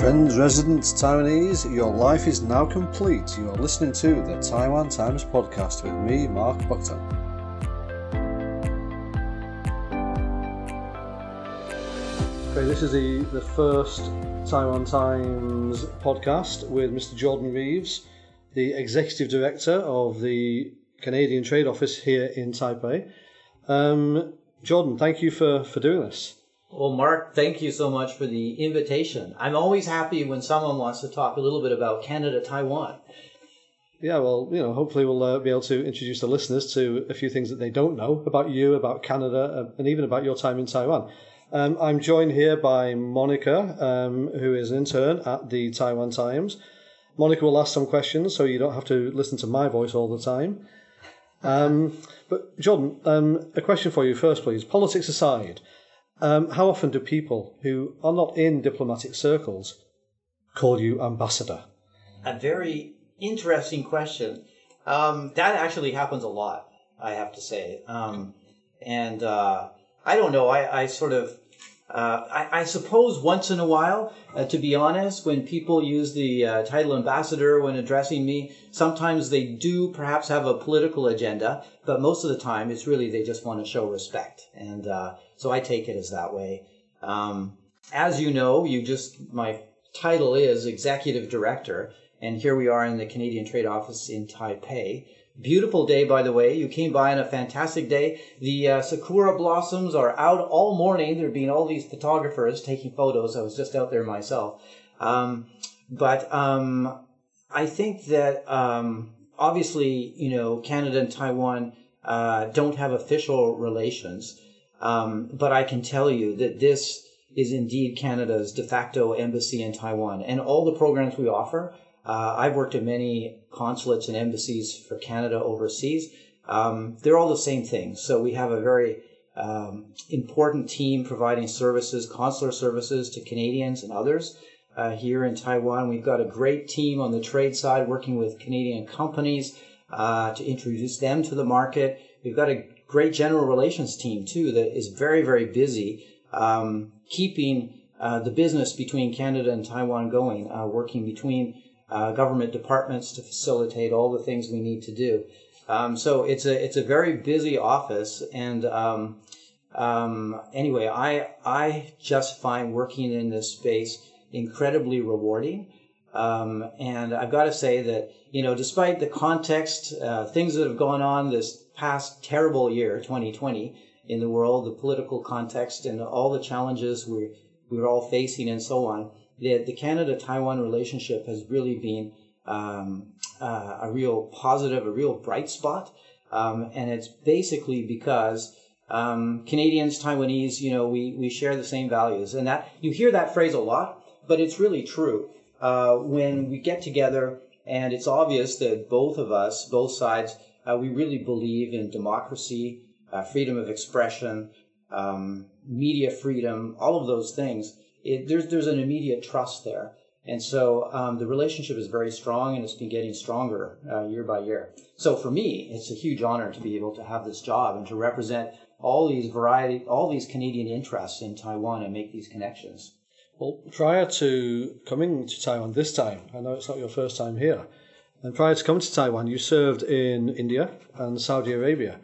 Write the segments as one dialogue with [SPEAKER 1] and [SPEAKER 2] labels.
[SPEAKER 1] Friends, residents, Taiwanese, your life is now complete. You are listening to the Taiwan Times podcast with me, Mark Buckton. Okay, this is the, the first Taiwan Times podcast with Mr. Jordan Reeves, the Executive Director of the Canadian Trade Office here in Taipei. Um, Jordan, thank you for, for doing this.
[SPEAKER 2] Well, Mark, thank you so much for the invitation. I'm always happy when someone wants to talk a little bit about Canada Taiwan.
[SPEAKER 1] Yeah, well, you know, hopefully we'll uh, be able to introduce the listeners to a few things that they don't know about you, about Canada, uh, and even about your time in Taiwan. Um, I'm joined here by Monica, um, who is an intern at the Taiwan Times. Monica will ask some questions, so you don't have to listen to my voice all the time. Um, but Jordan, um, a question for you first, please. Politics aside, um, how often do people who are not in diplomatic circles call you ambassador?
[SPEAKER 2] A very interesting question. Um, that actually happens a lot, I have to say. and uh, I don't know. I, I sort of uh, I, I, suppose once in a while, uh, to be honest, when people use the uh, title ambassador when addressing me, sometimes they do perhaps have a political agenda, but most of the time it's really they just want to show respect. And uh, so I take it as that way. Um, as you know, you just, my title is executive director, and here we are in the Canadian Trade Office in Taipei. Beautiful day, by the way. You came by on a fantastic day. The uh, sakura blossoms are out all morning. There have been all these photographers taking photos. I was just out there myself. Um, but um, I think that um, obviously, you know, Canada and Taiwan uh, don't have official relations. Um, but I can tell you that this is indeed Canada's de facto embassy in Taiwan. And all the programs we offer uh, I've worked in many consulates and embassies for Canada overseas. Um, they're all the same thing. So we have a very um, important team providing services, consular services to Canadians and others uh, here in Taiwan. We've got a great team on the trade side working with Canadian companies uh, to introduce them to the market. We've got a great general relations team too that is very, very busy um, keeping uh, the business between Canada and Taiwan going, uh, working between uh, government departments to facilitate all the things we need to do. Um, so it's a it's a very busy office, and um, um, anyway, I I just find working in this space incredibly rewarding. Um, and I've got to say that you know, despite the context, uh, things that have gone on this past terrible year, 2020, in the world, the political context, and all the challenges we we're all facing, and so on the, the Canada Taiwan relationship has really been um, uh, a real positive, a real bright spot. Um, and it's basically because um, Canadians, Taiwanese, you know, we, we share the same values. And that you hear that phrase a lot, but it's really true. Uh, when we get together, and it's obvious that both of us, both sides, uh, we really believe in democracy, uh, freedom of expression, um, media freedom, all of those things it, there's there's an immediate trust there, and so um, the relationship is very strong, and it's been getting stronger uh, year by year. So for me, it's a huge honor to be able to have this job and to represent all these variety, all these Canadian interests in Taiwan and make these connections.
[SPEAKER 1] Well, prior to coming to Taiwan this time, I know it's not your first time here, and prior to coming to Taiwan, you served in India and Saudi Arabia.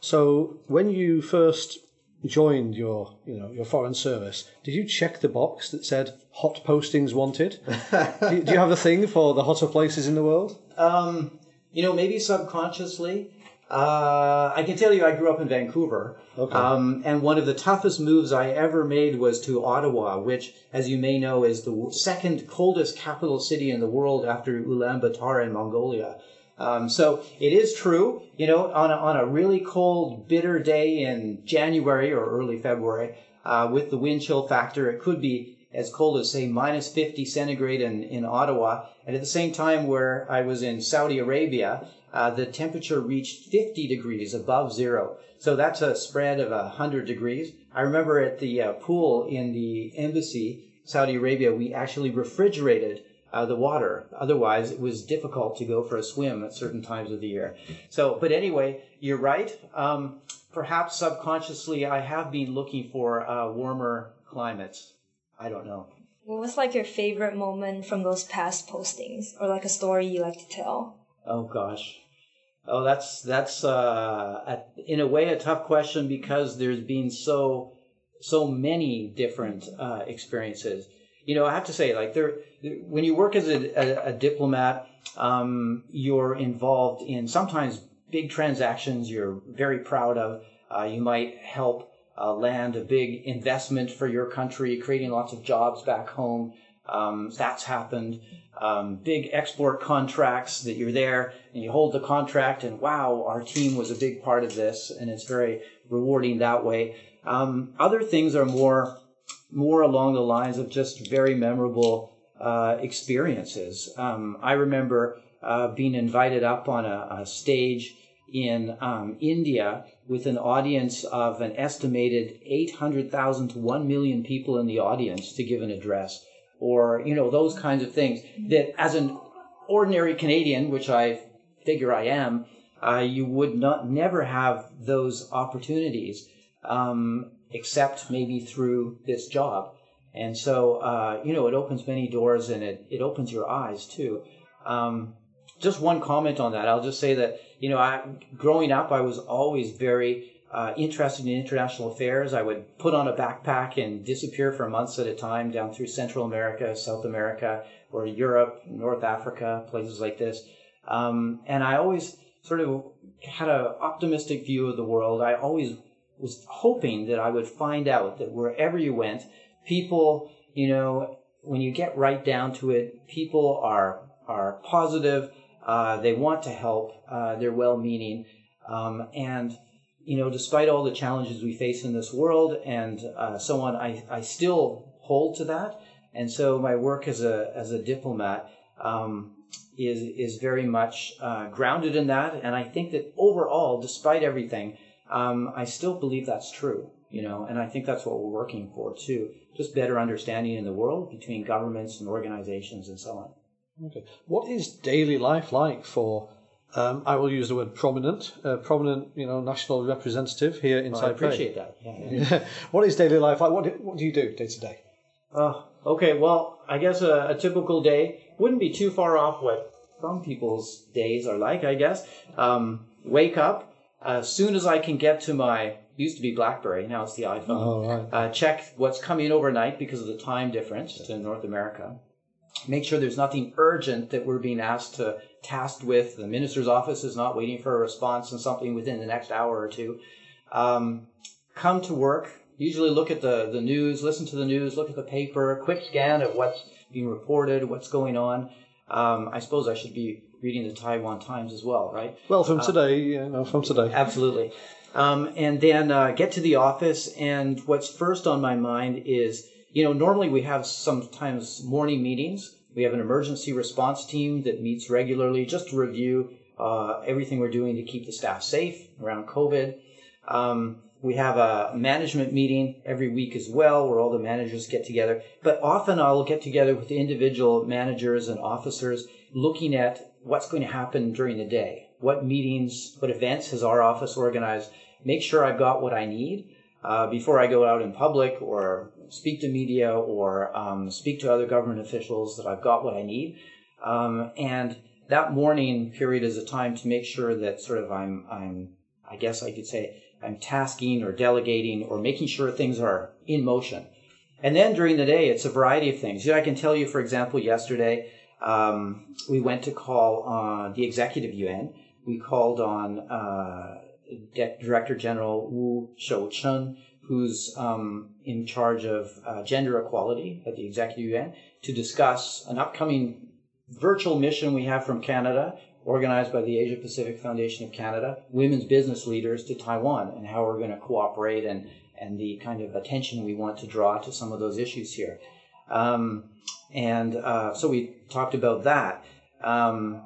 [SPEAKER 1] So when you first joined your you know your foreign service, did you check the box that said hot postings wanted? do, you, have a thing for the hotter places in the world?
[SPEAKER 2] Um, you know, maybe subconsciously. Uh, I can tell you, I grew up in Vancouver, okay. um, and one of the toughest moves I ever made was to Ottawa, which, as you may know, is the second coldest capital city in the world after Ulaanbaatar in Mongolia. Um, so it is true, you know, on a, on a really cold, bitter day in January or early February, uh, with the wind chill factor, it could be as cold as say minus 50 centigrade in, in Ottawa. And at the same time where I was in Saudi Arabia, uh, the temperature reached 50 degrees above zero. So that's a spread of 100 degrees. I remember at the uh, pool in the embassy, Saudi Arabia, we actually refrigerated uh, the water. Otherwise, it was difficult to go for a swim at certain times of the year. So, but anyway, you're right. Um, perhaps subconsciously, I have been looking for uh, warmer climates. I don't know.
[SPEAKER 3] What was like your favorite moment from those past postings, or like a story you like to tell?
[SPEAKER 2] Oh gosh, oh that's that's uh, a, in a way a tough question because there's been so so many different uh, experiences. You know, I have to say, like there, when you work as a, a, a diplomat, um, you're involved in sometimes big transactions you're very proud of. Uh, you might help uh, land a big investment for your country, creating lots of jobs back home. Um, that's happened. Um, big export contracts that you're there and you hold the contract and wow, our team was a big part of this and it's very rewarding that way. Um, other things are more more along the lines of just very memorable uh, experiences. Um, I remember uh, being invited up on a, a stage in um, India with an audience of an estimated 800,000 to 1 million people in the audience to give an address or, you know, those kinds of things that as an ordinary Canadian, which I figure I am, uh, you would not never have those opportunities um, except maybe through this job. And so, uh, you know, it opens many doors and it, it opens your eyes too. Um, just one comment on that. I'll just say that, you know, I, growing up, I was always very uh, interested in international affairs. I would put on a backpack and disappear for months at a time down through Central America, South America, or Europe, North Africa, places like this. Um, and I always sort of had an optimistic view of the world. I always was hoping that I would find out that wherever you went, people, you know, when you get right down to it, people are are positive. Uh, they want to help. Uh, they're well-meaning, um, and you know, despite all the challenges we face in this world and uh, so on, I, I still hold to that. And so my work as a as a diplomat um, is is very much uh, grounded in that. And I think that overall, despite everything, um, I still believe that's true. You know, and I think that's what we're working for too. Just better understanding in the world between governments and organizations and so on.
[SPEAKER 1] Okay. What is daily life like for? Um, I will use the word prominent, uh, prominent, you know, national representative here in
[SPEAKER 2] Well,
[SPEAKER 1] Taipei.
[SPEAKER 2] I appreciate that. Yeah,
[SPEAKER 1] what is daily life like? What do, what do you do day to day?
[SPEAKER 2] Oh, okay. Well, I guess a, a typical day wouldn't be too far off what some people's days are like. I guess um, wake up as soon as I can get to my used to be BlackBerry, now it's the iPhone.
[SPEAKER 1] Oh, right.
[SPEAKER 2] Uh, check what's coming overnight because of the time difference to North America. Make sure there's nothing urgent that we're being asked to tasked with. The minister's office is not waiting for a response on something within the next hour or two. Um, come to work. Usually look at the, the news, listen to the news, look at the paper, quick scan of what's being reported, what's going on. Um, I suppose I should be reading the Taiwan Times as well, right?
[SPEAKER 1] Well, from today, you know, from today.
[SPEAKER 2] Absolutely. Um, and then uh, get to the office, and what's first on my mind is, you know, normally we have sometimes morning meetings. We have an emergency response team that meets regularly just to review uh, everything we're doing to keep the staff safe around COVID. Um, we have a management meeting every week as well, where all the managers get together. But often I'll get together with individual managers and officers looking at what's going to happen during the day. What meetings, what events has our office organized? Make sure I've got what I need uh, before I go out in public or speak to media or um, speak to other government officials that I've got what I need. Um, and that morning period is a time to make sure that sort of I'm, I'm, I guess I could say, I'm tasking or delegating or making sure things are in motion. And then during the day, it's a variety of things. I can tell you, for example, yesterday um, we went to call on the executive yuan. We called on uh, De- Director General Wu Shoucheng, who's um, in charge of uh, gender equality at the executive yuan, to discuss an upcoming virtual mission we have from Canada organized by the Asia Pacific Foundation of Canada, women's business leaders to Taiwan, and how we're going to cooperate and, and the kind of attention we want to draw to some of those issues here. Um, and uh, so we talked about that. Um,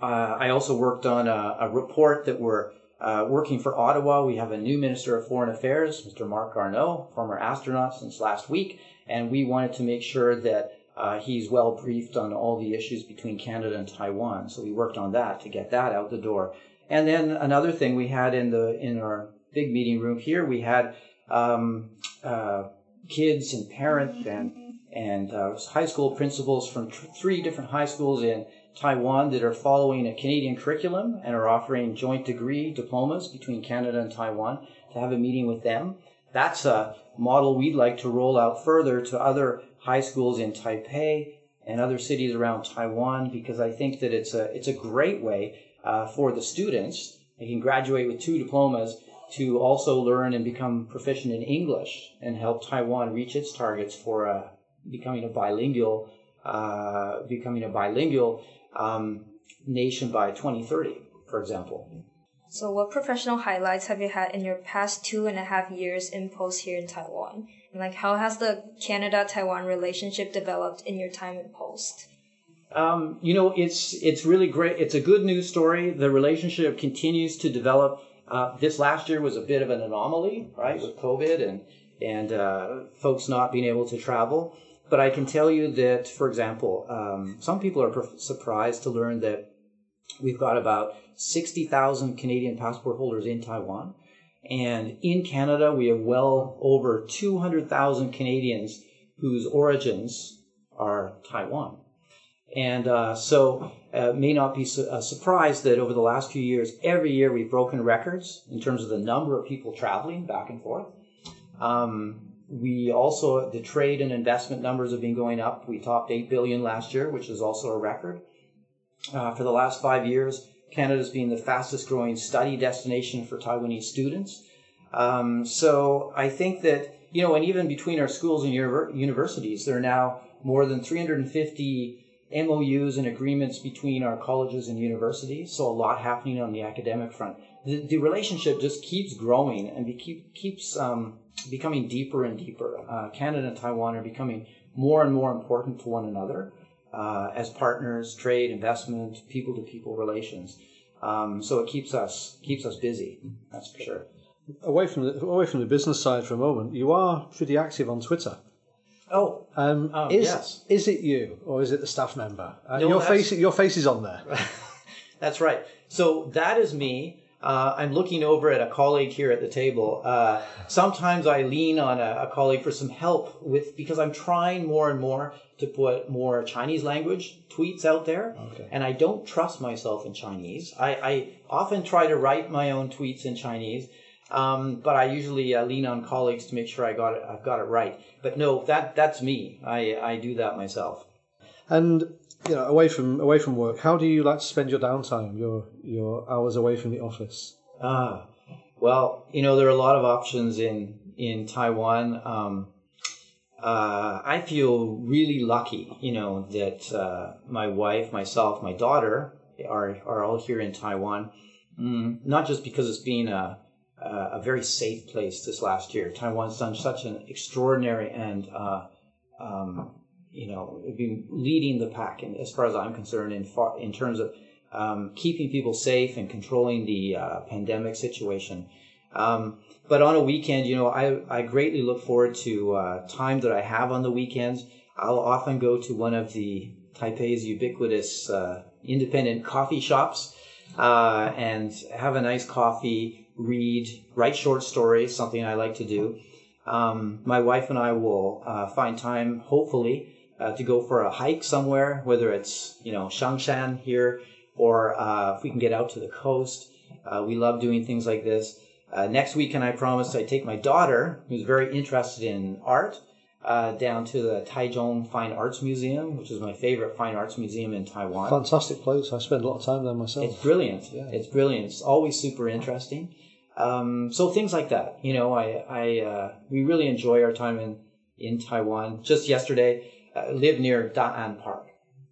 [SPEAKER 2] uh, I also worked on a, a report that we're uh, working for Ottawa. We have a new Minister of Foreign Affairs, Mr. Marc Garneau, former astronaut since last week, and we wanted to make sure that uh, he's well briefed on all the issues between Canada and Taiwan. So we worked on that to get that out the door. And then another thing we had in the in our big meeting room here, we had um, uh, kids and parents and and uh, high school principals from tr- three different high schools in Taiwan that are following a Canadian curriculum and are offering joint degree diplomas between Canada and Taiwan to have a meeting with them. That's a model we'd like to roll out further to other high schools in Taipei and other cities around Taiwan because I think that it's a it's a great way uh, for the students. They can graduate with two diplomas to also learn and become proficient in English and help Taiwan reach its targets for uh, becoming a bilingual uh, becoming a bilingual um, nation by 2030, for example.
[SPEAKER 3] So, what professional highlights have you had in your past two and a half years in post here in Taiwan? And like, how has the Canada-Taiwan relationship developed in your time in post?
[SPEAKER 2] Um, you know, it's it's really great. It's a good news story. The relationship continues to develop. Uh, this last year was a bit of an anomaly, right, with COVID and and uh, folks not being able to travel. But I can tell you that, for example, um, some people are per- surprised to learn that we've got about 60,000 Canadian passport holders in Taiwan. And in Canada, we have well over 200,000 Canadians whose origins are Taiwan. And uh, so uh, may not be su- a surprise that over the last few years, every year we've broken records in terms of the number of people traveling back and forth. Um, we also, the trade and investment numbers have been going up. We topped 8 billion last year, which is also a record. Uh, for the last five years, Canada's been the fastest growing study destination for Taiwanese students. Um, so I think that, you know, and even between our schools and universities, there are now more than 350 MOUs and agreements between our colleges and universities. So a lot happening on the academic front. The, the relationship just keeps growing and be, keep, keeps um, becoming deeper and deeper. Uh, Canada and Taiwan are becoming more and more important to one another uh, as partners, trade, investment, people-to-people relations. Um, so it keeps us keeps us busy. That's for sure.
[SPEAKER 1] Away from the away from the business side for a moment, you are pretty active on Twitter.
[SPEAKER 2] Oh,
[SPEAKER 1] um,
[SPEAKER 2] oh
[SPEAKER 1] is,
[SPEAKER 2] yes.
[SPEAKER 1] Is it you or is it the staff member? Uh,
[SPEAKER 2] no,
[SPEAKER 1] your face your face is on there.
[SPEAKER 2] that's right. So that is me. Uh, I'm looking over at a colleague here at the table. Uh, sometimes I lean on a, a, colleague for some help with because I'm trying more and more to put more Chinese language tweets out there,
[SPEAKER 1] okay.
[SPEAKER 2] and I don't trust myself in Chinese. I, I, often try to write my own tweets in Chinese, um, but I usually uh, lean on colleagues to make sure I got it. I've got it right. But no, that that's me. I, I do that myself.
[SPEAKER 1] And you know, away from away from work, how do you like to spend your downtime, your your hours away from the office?
[SPEAKER 2] Ah, well, you know, there are a lot of options in in Taiwan. Um, uh, I feel really lucky, you know, that uh, my wife, myself, my daughter are are all here in Taiwan. Mm, not just because it's been a a very safe place this last year. Taiwan's done such an extraordinary and uh, um, you know, been leading the pack, in, as far as I'm concerned, in far, in terms of um, keeping people safe and controlling the uh, pandemic situation. Um, but on a weekend, you know, I, I greatly look forward to uh, time that I have on the weekends. I'll often go to one of the Taipei's ubiquitous uh, independent coffee shops uh, and have a nice coffee, read, write short stories, something I like to do. Um, my wife and I will uh, find time, hopefully, uh, to go for a hike somewhere, whether it's you know Shangshan here or uh, if we can get out to the coast. Uh, we love doing things like this. Uh, next weekend, I promised I'd take my daughter, who's very interested in art, uh, down to the Taichung Fine Arts Museum, which is my favorite fine arts museum in Taiwan.
[SPEAKER 1] Fantastic place. I spend a lot of time there myself.
[SPEAKER 2] It's brilliant. Yeah. It's brilliant. It's always super interesting. Um, so things like that, you know, I, I, uh, we really enjoy our time in, in Taiwan. Just yesterday, uh, live near Da'an Park.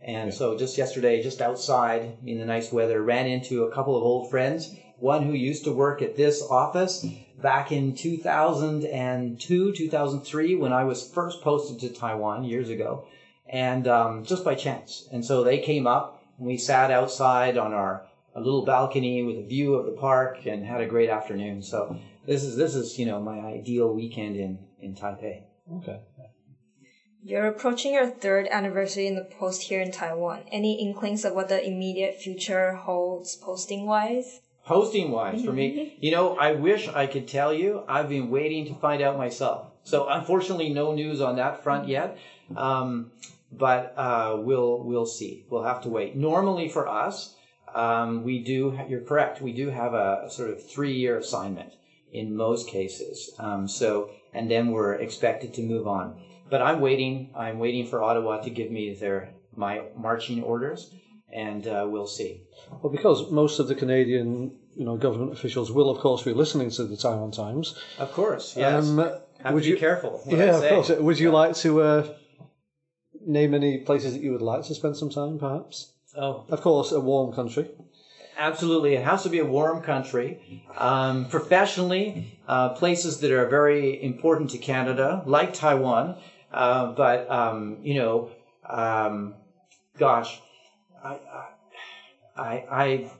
[SPEAKER 2] And so just yesterday, just outside in the nice weather, ran into a couple of old friends. One who used to work at this office back in 2002, 2003, when I was first posted to Taiwan years ago, and um, just by chance. And so they came up, and we sat outside on our a little balcony with a view of the park, and had a great afternoon. So this is this is you know my ideal weekend in in Taipei.
[SPEAKER 1] Okay.
[SPEAKER 3] You're approaching your third anniversary in the post here in Taiwan. Any inklings of what the immediate future holds posting wise?
[SPEAKER 2] Posting wise, for me, you know, I wish I could tell you. I've been waiting to find out myself. So unfortunately, no news on that front yet. Um, but uh, we'll we'll see. We'll have to wait. Normally for us, um, we do. You're correct. We do have a, a sort of three year assignment in most cases. Um, so and then we're expected to move on. But I'm waiting. I'm waiting for Ottawa to give me their my marching orders, and uh, we'll see.
[SPEAKER 1] Well, because most of the Canadian, you know, government officials will, of course, be listening to the Taiwan Times.
[SPEAKER 2] Of course, yes. Um, have
[SPEAKER 1] would
[SPEAKER 2] to
[SPEAKER 1] you,
[SPEAKER 2] be careful.
[SPEAKER 1] Yeah, of course. Would you like to uh, name any places that you would like to spend some time, perhaps?
[SPEAKER 2] Oh,
[SPEAKER 1] of course, a warm country.
[SPEAKER 2] Absolutely, it has to be a warm country. Um, professionally, uh, places that are very important to Canada, like Taiwan. Uh, but um, you know, um, gosh, I, I, I,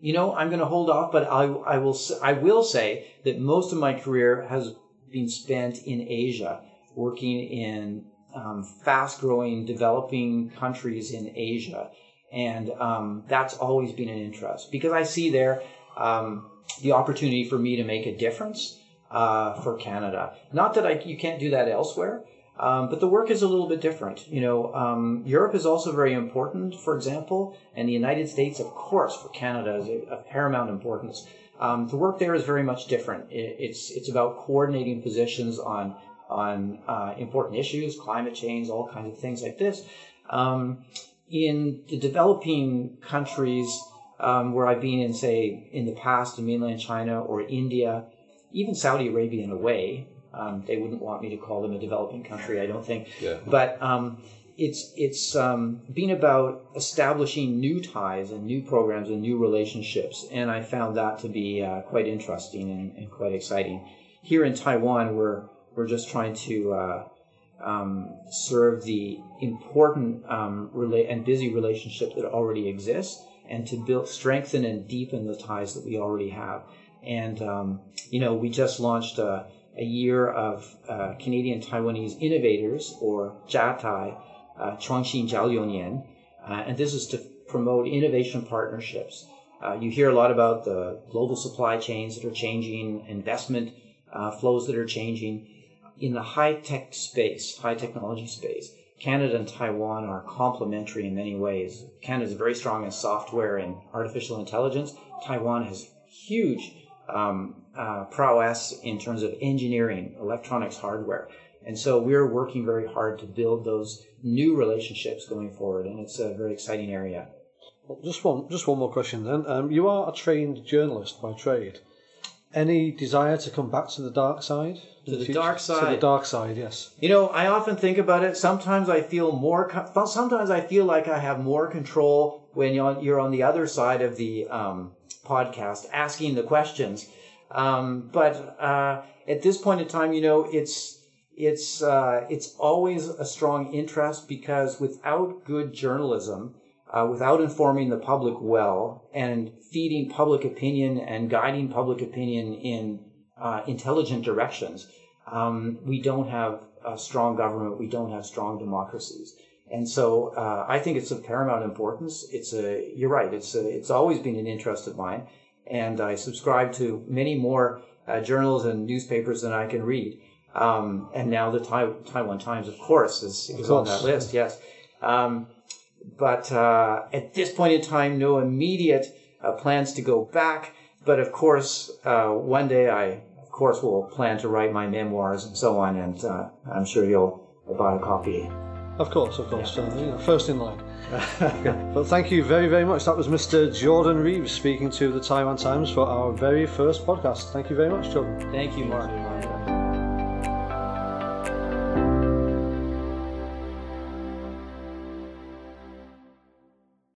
[SPEAKER 2] you know, I'm going to hold off, but I, I will, I will say that most of my career has been spent in Asia, working in um, fast-growing, developing countries in Asia, and um, that's always been an interest because I see there um, the opportunity for me to make a difference uh, for Canada. Not that I, you can't do that elsewhere, um, but the work is a little bit different. You know, um, Europe is also very important, for example, and the United States, of course, for Canada is of paramount importance. Um, the work there is very much different. It, it's it's about coordinating positions on on uh, important issues, climate change, all kinds of things like this. In the developing countries um, where I've been in, say, in the past, in mainland China or India, even Saudi Arabia in a way, um, they wouldn't want me to call them a developing country, I don't think.
[SPEAKER 1] Yeah.
[SPEAKER 2] But um, it's it's um, been about establishing new ties and new programs and new relationships, and I found that to be uh, quite interesting and, and, quite exciting. Here in Taiwan, we're we're just trying to uh, um, serve the important um, rela- and busy relationships that already exist, and to build, strengthen, and deepen the ties that we already have. And um, you know, we just launched a a year of uh, Canadian Taiwanese innovators, or JATI, uh, Jiaoliunian, uh, and this is to promote innovation partnerships. Uh, you hear a lot about the global supply chains that are changing, investment uh, flows that are changing. In the high tech space, high technology space, Canada and Taiwan are complementary in many ways. Canada is very strong in software and artificial intelligence. Taiwan has huge um, uh, prowess in terms of engineering, electronics, hardware. And so we're working very hard to build those new relationships going forward, and it's a very exciting area.
[SPEAKER 1] Well, just one, just one more question then. Um, you are a trained journalist by trade. Any desire to come back to the dark side?
[SPEAKER 2] To the, the dark side.
[SPEAKER 1] To the dark side, yes.
[SPEAKER 2] You know, I often think about it. Sometimes I feel more. Sometimes I feel like I have more control when you're on the other side of the um, podcast, asking the questions. Um, but uh, at this point in time, you know, it's it's uh, it's always a strong interest because without good journalism, uh, without informing the public well and feeding public opinion and guiding public opinion in uh, intelligent directions, um, we don't have a strong government. We don't have strong democracies. And so uh, I think it's of paramount importance. It's a you're right. It's a, it's always been an interest of mine and I subscribe to many more uh, journals and newspapers than I can read. Um, and now the tai- Taiwan Times, of course, is, is on that list. Yes, um, but uh, at this point in time, no immediate uh, plans to go back. But of course, uh, one day I, of course, will plan to write my memoirs and so on. And uh, I'm sure you'll buy a copy.
[SPEAKER 1] Of course, of course. Yeah. you know, first in line. But thank you very, very much. That was Mr. Jordan Reeves speaking to the Taiwan Times for our very first podcast. Thank you very much, Jordan.
[SPEAKER 2] Thank you, Mark.